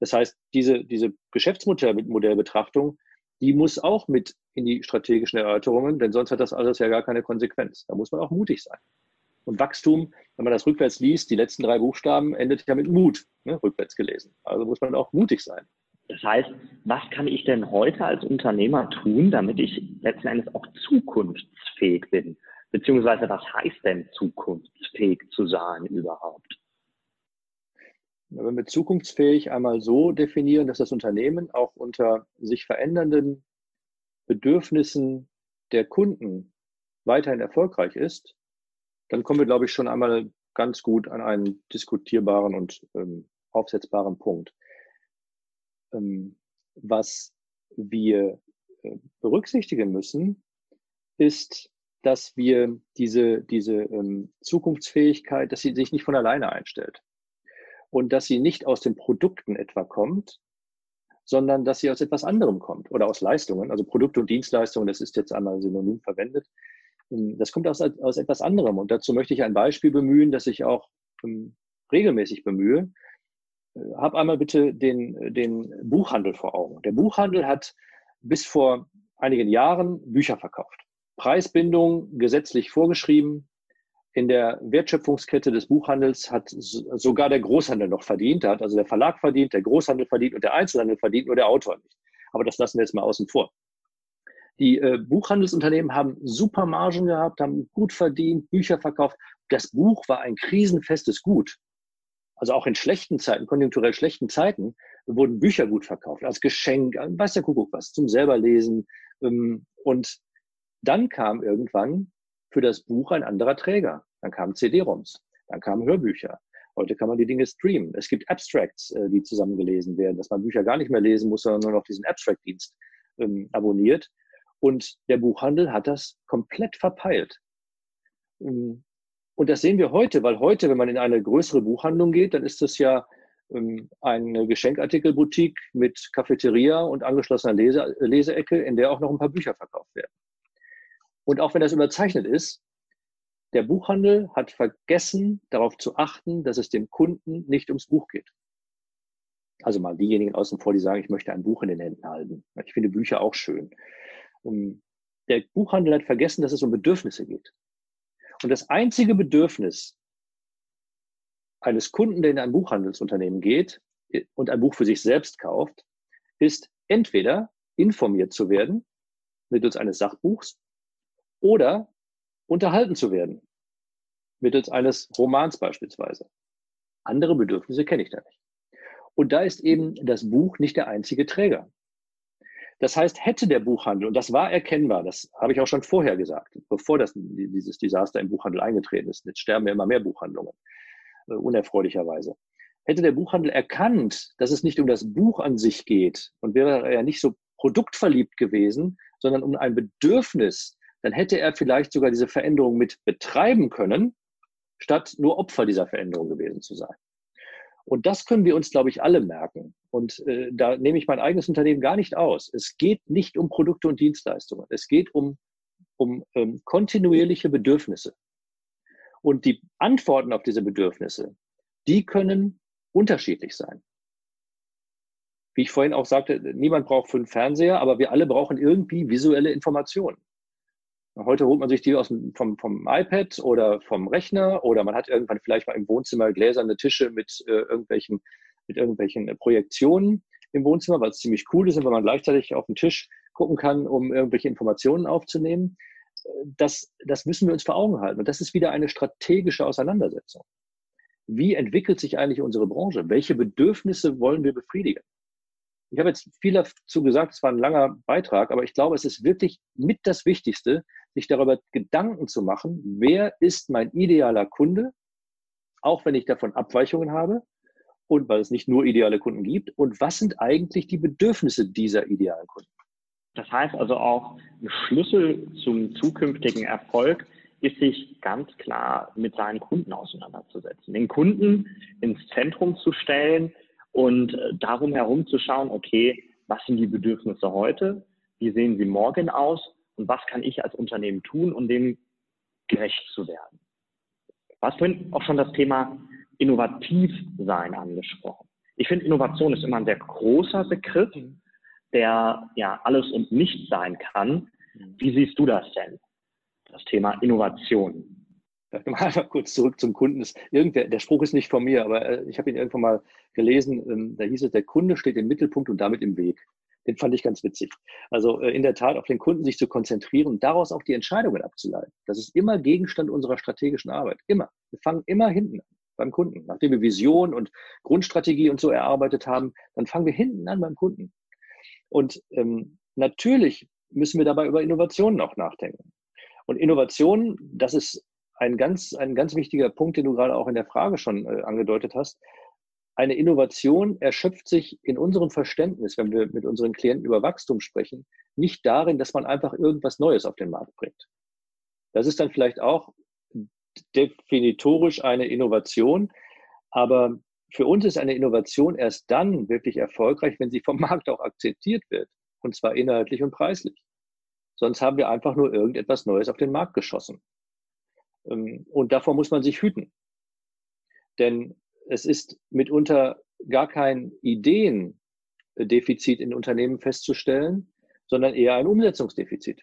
Das heißt, diese, diese Geschäftsmodellbetrachtung, die muss auch mit in die strategischen Erörterungen, denn sonst hat das alles ja gar keine Konsequenz. Da muss man auch mutig sein. Und Wachstum, wenn man das rückwärts liest, die letzten drei Buchstaben endet ja mit Mut, ne, rückwärts gelesen. Also muss man auch mutig sein. Das heißt, was kann ich denn heute als Unternehmer tun, damit ich letzten Endes auch zukunftsfähig bin? Beziehungsweise was heißt denn zukunftsfähig zu sein überhaupt? Wenn wir zukunftsfähig einmal so definieren, dass das Unternehmen auch unter sich verändernden Bedürfnissen der Kunden weiterhin erfolgreich ist, dann kommen wir, glaube ich, schon einmal ganz gut an einen diskutierbaren und ähm, aufsetzbaren Punkt. Ähm, was wir äh, berücksichtigen müssen, ist, dass wir diese, diese ähm, Zukunftsfähigkeit, dass sie sich nicht von alleine einstellt und dass sie nicht aus den Produkten etwa kommt, sondern dass sie aus etwas anderem kommt oder aus Leistungen. Also Produkte und Dienstleistungen, das ist jetzt einmal synonym verwendet. Ähm, das kommt aus, aus etwas anderem. Und dazu möchte ich ein Beispiel bemühen, das ich auch ähm, regelmäßig bemühe. Äh, hab einmal bitte den, den Buchhandel vor Augen. Der Buchhandel hat bis vor einigen Jahren Bücher verkauft. Preisbindung gesetzlich vorgeschrieben. In der Wertschöpfungskette des Buchhandels hat sogar der Großhandel noch verdient. Da hat also der Verlag verdient, der Großhandel verdient und der Einzelhandel verdient, nur der Autor nicht. Aber das lassen wir jetzt mal außen vor. Die äh, Buchhandelsunternehmen haben super Margen gehabt, haben gut verdient, Bücher verkauft. Das Buch war ein krisenfestes Gut. Also auch in schlechten Zeiten, konjunkturell schlechten Zeiten, wurden Bücher gut verkauft, als Geschenk, weiß der Kuckuck was, zum selber lesen. Ähm, und dann kam irgendwann für das Buch ein anderer Träger. Dann kamen CD-ROMs, dann kamen Hörbücher. Heute kann man die Dinge streamen. Es gibt Abstracts, äh, die zusammengelesen werden, dass man Bücher gar nicht mehr lesen muss, sondern nur noch diesen Abstract-Dienst ähm, abonniert. Und der Buchhandel hat das komplett verpeilt. Ähm, und das sehen wir heute, weil heute, wenn man in eine größere Buchhandlung geht, dann ist das ja ähm, eine Geschenkartikelboutique mit Cafeteria und angeschlossener Lese Leseecke, in der auch noch ein paar Bücher verkauft werden. Und auch wenn das überzeichnet ist, der Buchhandel hat vergessen, darauf zu achten, dass es dem Kunden nicht ums Buch geht. Also mal diejenigen außen vor, die sagen, ich möchte ein Buch in den Händen halten. Ich finde Bücher auch schön. Der Buchhandel hat vergessen, dass es um Bedürfnisse geht. Und das einzige Bedürfnis eines Kunden, der in ein Buchhandelsunternehmen geht und ein Buch für sich selbst kauft, ist entweder informiert zu werden mittels eines Sachbuchs oder unterhalten zu werden mittels eines Romans beispielsweise. Andere Bedürfnisse kenne ich da nicht. Und da ist eben das Buch nicht der einzige Träger. Das heißt, hätte der Buchhandel, und das war erkennbar, das habe ich auch schon vorher gesagt, bevor das, dieses Desaster im Buchhandel eingetreten ist, jetzt sterben ja immer mehr Buchhandlungen, äh, unerfreulicherweise. Hätte der Buchhandel erkannt, dass es nicht um das Buch an sich geht und wäre er nicht so produktverliebt gewesen, sondern um ein Bedürfnis, dann hätte er vielleicht sogar diese Veränderung mit betreiben können, statt nur Opfer dieser Veränderung gewesen zu sein. Und das können wir uns, glaube ich, alle merken. Und äh, da nehme ich mein eigenes Unternehmen gar nicht aus. Es geht nicht um Produkte und Dienstleistungen. Es geht um, um ähm, kontinuierliche Bedürfnisse. Und die Antworten auf diese Bedürfnisse, die können unterschiedlich sein. Wie ich vorhin auch sagte, niemand braucht fünf Fernseher, aber wir alle brauchen irgendwie visuelle Informationen. Heute holt man sich die aus dem, vom, vom iPad oder vom Rechner oder man hat irgendwann vielleicht mal im Wohnzimmer gläserne Tische mit äh, irgendwelchen, mit irgendwelchen Projektionen im Wohnzimmer, weil es ziemlich cool ist, wenn man gleichzeitig auf den Tisch gucken kann, um irgendwelche Informationen aufzunehmen. Das, das müssen wir uns vor Augen halten. Und das ist wieder eine strategische Auseinandersetzung. Wie entwickelt sich eigentlich unsere Branche? Welche Bedürfnisse wollen wir befriedigen? Ich habe jetzt viel dazu gesagt, es war ein langer Beitrag, aber ich glaube, es ist wirklich mit das Wichtigste, sich darüber Gedanken zu machen, wer ist mein idealer Kunde, auch wenn ich davon Abweichungen habe und weil es nicht nur ideale Kunden gibt und was sind eigentlich die Bedürfnisse dieser idealen Kunden. Das heißt also auch, ein Schlüssel zum zukünftigen Erfolg ist sich ganz klar mit seinen Kunden auseinanderzusetzen, den Kunden ins Zentrum zu stellen und äh, darum herum zu schauen, okay, was sind die Bedürfnisse heute, wie sehen sie morgen aus und was kann ich als Unternehmen tun, um dem gerecht zu werden. Hast vorhin auch schon das Thema innovativ sein angesprochen. Ich finde, Innovation ist immer ein sehr großer Begriff, der ja alles und nichts sein kann. Wie siehst du das denn? Das Thema Innovation. Mal kurz zurück zum Kunden. Irgendwer, der Spruch ist nicht von mir, aber äh, ich habe ihn irgendwann mal gelesen. Ähm, da hieß es, der Kunde steht im Mittelpunkt und damit im Weg. Den fand ich ganz witzig. Also äh, in der Tat auf den Kunden sich zu konzentrieren und daraus auch die Entscheidungen abzuleiten. Das ist immer Gegenstand unserer strategischen Arbeit. Immer. Wir fangen immer hinten an beim Kunden. Nachdem wir Vision und Grundstrategie und so erarbeitet haben, dann fangen wir hinten an beim Kunden. Und ähm, natürlich müssen wir dabei über Innovationen auch nachdenken. Und Innovation, das ist ein ganz, ein ganz wichtiger Punkt, den du gerade auch in der Frage schon äh, angedeutet hast eine Innovation erschöpft sich in unserem Verständnis, wenn wir mit unseren Klienten über Wachstum sprechen, nicht darin, dass man einfach irgendwas Neues auf den Markt bringt. Das ist dann vielleicht auch definitorisch eine Innovation, aber für uns ist eine Innovation erst dann wirklich erfolgreich, wenn sie vom Markt auch akzeptiert wird, und zwar inhaltlich und preislich. Sonst haben wir einfach nur irgendetwas Neues auf den Markt geschossen. Ähm, und davor muss man sich hüten. Denn es ist mitunter gar kein Ideendefizit in Unternehmen festzustellen, sondern eher ein Umsetzungsdefizit.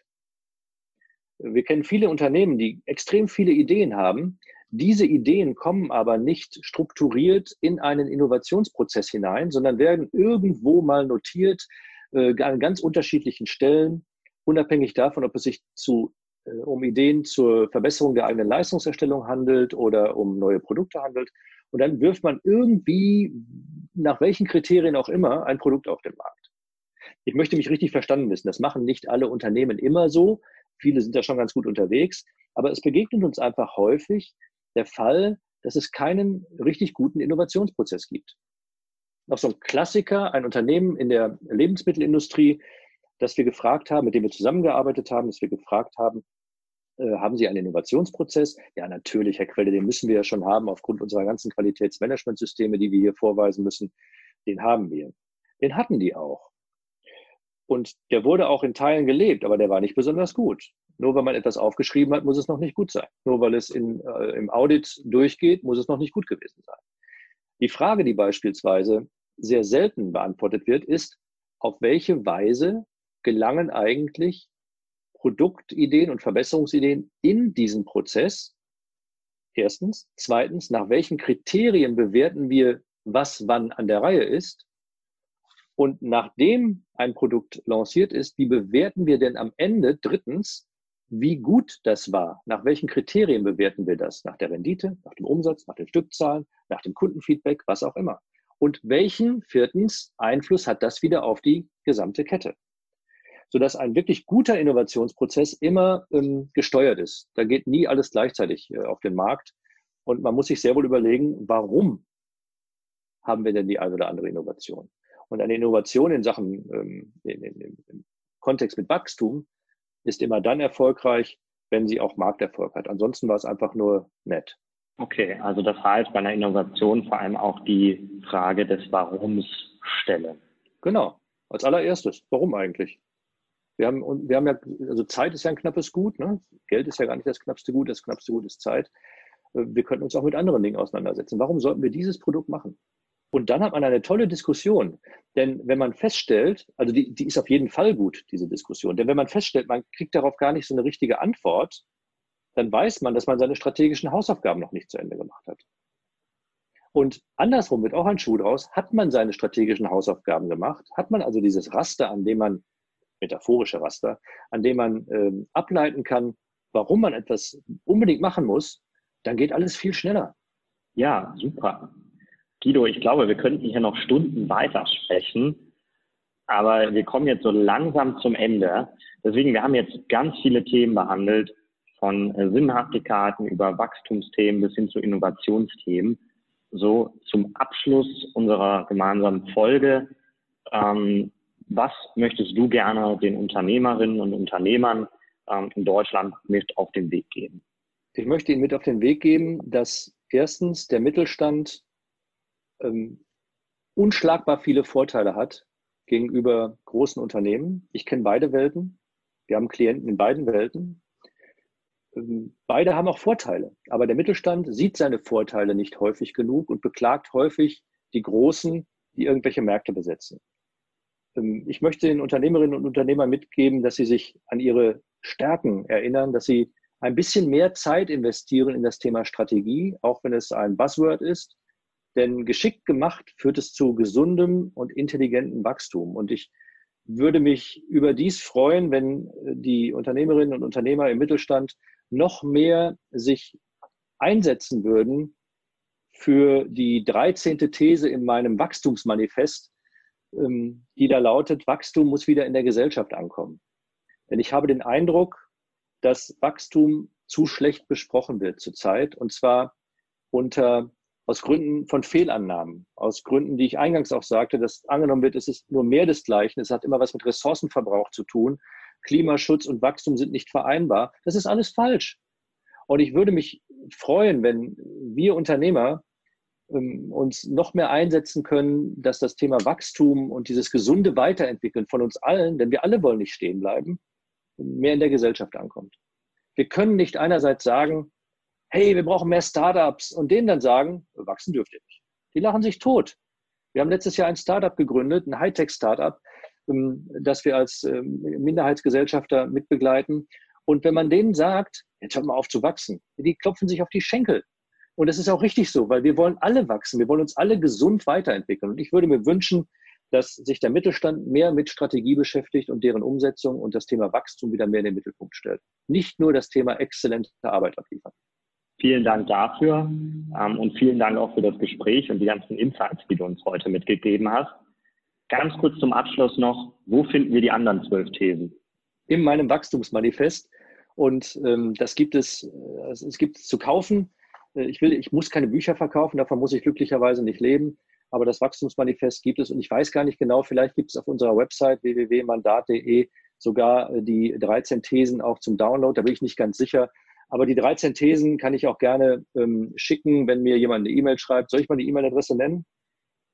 Wir kennen viele Unternehmen, die extrem viele Ideen haben. Diese Ideen kommen aber nicht strukturiert in einen Innovationsprozess hinein, sondern werden irgendwo mal notiert äh, an ganz unterschiedlichen Stellen unabhängig davon, ob es sich zu, äh, um Ideen zur Verbesserung der eigenen Leistungserstellung handelt oder um neue Produkte handelt. Und dann wirft man irgendwie, nach welchen Kriterien auch immer, ein Produkt auf den Markt. Ich möchte mich richtig verstanden wissen. Das machen nicht alle Unternehmen immer so. Viele sind da schon ganz gut unterwegs. Aber es begegnet uns einfach häufig der Fall, dass es keinen richtig guten Innovationsprozess gibt. Noch so ein Klassiker, ein Unternehmen in der Lebensmittelindustrie, das wir gefragt haben, mit dem wir zusammengearbeitet haben, dass wir gefragt haben, äh, haben Sie einen Innovationsprozess? Ja, natürlich, Herr Quelle, den müssen wir ja schon haben aufgrund unserer ganzen Qualitätsmanagementsysteme, die wir hier vorweisen müssen. Den haben wir. Den hatten die auch. Und der wurde auch in Teilen gelebt, aber der war nicht besonders gut. Nur weil man etwas aufgeschrieben hat, muss es noch nicht gut sein. Nur weil es in, äh, im Audit durchgeht, muss es noch nicht gut gewesen sein. Die Frage, die beispielsweise sehr selten beantwortet wird, ist, auf welche Weise gelangen eigentlich Produktideen und Verbesserungsideen in diesen Prozess? Erstens. Zweitens, nach welchen Kriterien bewerten wir, was wann an der Reihe ist? Und nachdem ein Produkt lanciert ist, wie bewerten wir denn am Ende drittens, wie gut das war? Nach welchen Kriterien bewerten wir das? Nach der Rendite, nach dem Umsatz, nach den Stückzahlen, nach dem Kundenfeedback, was auch immer. Und welchen viertens Einfluss hat das wieder auf die gesamte Kette? Sodass ein wirklich guter Innovationsprozess immer ähm, gesteuert ist. Da geht nie alles gleichzeitig äh, auf den Markt. Und man muss sich sehr wohl überlegen, warum haben wir denn die eine oder andere Innovation? Und eine Innovation in Sachen, ähm, in, in, im Kontext mit Wachstum ist immer dann erfolgreich, wenn sie auch Markterfolg hat. Ansonsten war es einfach nur nett. Okay, also das heißt bei einer Innovation vor allem auch die Frage des Warums stellen. Genau, als allererstes. Warum eigentlich? Wir haben, wir haben ja, also Zeit ist ja ein knappes Gut, ne? Geld ist ja gar nicht das knappste Gut, das knappste Gut ist Zeit. Äh, wir könnten uns auch mit anderen Dingen auseinandersetzen. Warum sollten wir dieses Produkt machen? Und dann hat man eine tolle Diskussion. Denn wenn man feststellt, also die, die ist auf jeden Fall gut, diese Diskussion. Denn wenn man feststellt, man kriegt darauf gar nicht so eine richtige Antwort, dann weiß man, dass man seine strategischen Hausaufgaben noch nicht zu Ende gemacht hat. Und andersrum wird auch ein Schuh draus. Hat man seine strategischen Hausaufgaben gemacht? Hat man also dieses Raster, an dem man, metaphorische Raster, an dem man ähm, ableiten kann, warum man etwas unbedingt machen muss, dann geht alles viel schneller. Ja, super. Guido, ich glaube, wir könnten hier noch Stunden weiter sprechen, aber wir kommen jetzt so langsam zum Ende. Deswegen, wir haben jetzt ganz viele Themen behandelt, von äh, Sinnhaftigkeiten über Wachstumsthemen bis hin zu Innovationsthemen. So zum Abschluss unserer gemeinsamen Folge. Ähm, was möchtest du gerne den Unternehmerinnen und Unternehmern ähm, in Deutschland mit auf den Weg geben? Ich möchte Ihnen mit auf den Weg geben, dass erstens der Mittelstand ähm, unschlagbar viele Vorteile hat gegenüber großen Unternehmen. Ich kenne beide Welten. Wir haben Klienten in beiden Welten. Ähm, beide haben auch Vorteile, aber der Mittelstand sieht seine Vorteile nicht häufig genug und beklagt häufig die Großen, die irgendwelche Märkte besetzen. Ähm, ich möchte den Unternehmerinnen und Unternehmern mitgeben, dass sie sich an ihre Stärken erinnern, dass sie ein bisschen mehr Zeit investieren in das Thema Strategie, auch wenn es ein Buzzword ist, denn geschickt gemacht führt es zu gesundem und intelligentem Wachstum. Und ich würde mich über dies freuen, wenn die Unternehmerinnen und Unternehmer im Mittelstand noch mehr sich einsetzen würden für die 13. These in meinem Wachstumsmanifest, ähm, die da lautet, Wachstum muss wieder in der Gesellschaft ankommen. Denn ich habe den Eindruck, dass Wachstum zu schlecht besprochen wird zurzeit und zwar unter aus Gründen von Fehlannahmen, aus Gründen, die ich eingangs auch sagte, dass angenommen wird, es ist nur mehr desgleichen, es hat immer was mit Ressourcenverbrauch zu tun, Klimaschutz und Wachstum sind nicht vereinbar. Das ist alles falsch. Und ich würde mich freuen, wenn wir Unternehmer ähm, uns noch mehr einsetzen können, dass das Thema Wachstum und dieses gesunde Weiterentwickeln von uns allen, denn wir alle wollen nicht stehen bleiben, mehr in der Gesellschaft ankommt. Wir können nicht einerseits sagen, hey, wir brauchen mehr Startups und denen dann sagen, wachsen dürft ihr nicht. Die lachen sich tot. Wir haben letztes Jahr ein Startup gegründet, ein Hightech-Startup, ähm, das wir als ähm, Minderheitsgesellschafter mitbegleiten. Und wenn man denen sagt, jetzt hört mal auf zu wachsen, die klopfen sich auf die Schenkel. Und das ist auch richtig so, weil wir wollen alle wachsen, wir wollen uns alle gesund weiterentwickeln. Und ich würde mir wünschen, dass sich der Mittelstand mehr mit Strategie beschäftigt und deren Umsetzung und das Thema Wachstum wieder mehr in den Mittelpunkt stellt. Nicht nur das Thema exzellente Arbeit abliefern. Vielen Dank dafür ähm, und vielen Dank auch für das Gespräch und die ganzen Insights, die du uns heute mitgegeben hast. Ganz kurz zum Abschluss noch, wo finden wir die anderen zwölf Thesen? In meinem Wachstumsmanifest. Und ähm, das gibt es, äh, es gibt es zu kaufen. Äh, ich, will, ich muss keine Bücher verkaufen, davon muss ich glücklicherweise nicht leben. Aber das Wachstumsmanifest gibt es und ich weiß gar nicht genau, vielleicht gibt es auf unserer Website www.mandat.de sogar äh, die 13 Thesen auch zum Download. Da bin ich nicht ganz sicher. Aber die 13 Thesen kann ich auch gerne ähm, schicken, wenn mir jemand eine E-Mail schreibt. Soll ich mal die E-Mail-Adresse nennen?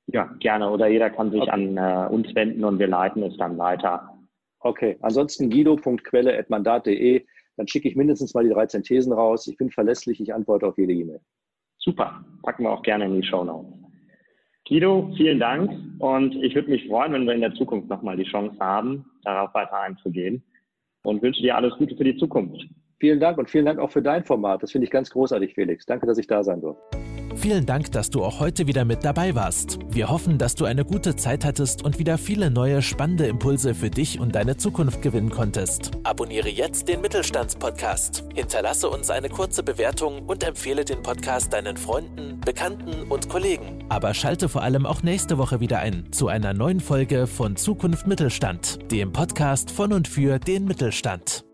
Ja, gerne. Oder jeder kann sich okay. an äh, uns wenden und wir leiten es dann weiter. Okay. Ansonsten guido.quelle.mandat.de. Dann schicke ich mindestens mal die 13 Thesen raus. Ich bin verlässlich. Ich antworte auf jede E-Mail. Super. Packen wir auch gerne in die Show Notes. Guido, vielen Dank. Und ich würde mich freuen, wenn wir in der Zukunft nochmal die Chance haben, darauf weiter einzugehen. Und wünsche dir alles Gute für die Zukunft. Vielen Dank und vielen Dank auch für dein Format. Das finde ich ganz großartig, Felix. Danke, dass ich da sein durfte. Vielen Dank, dass du auch heute wieder mit dabei warst. Wir hoffen, dass du eine gute Zeit hattest und wieder viele neue spannende Impulse für dich und deine Zukunft gewinnen konntest. Abonniere jetzt den Mittelstandspodcast. Hinterlasse uns eine kurze Bewertung und empfehle den Podcast deinen Freunden, Bekannten und Kollegen. Aber schalte vor allem auch nächste Woche wieder ein zu einer neuen Folge von Zukunft Mittelstand, dem Podcast von und für den Mittelstand.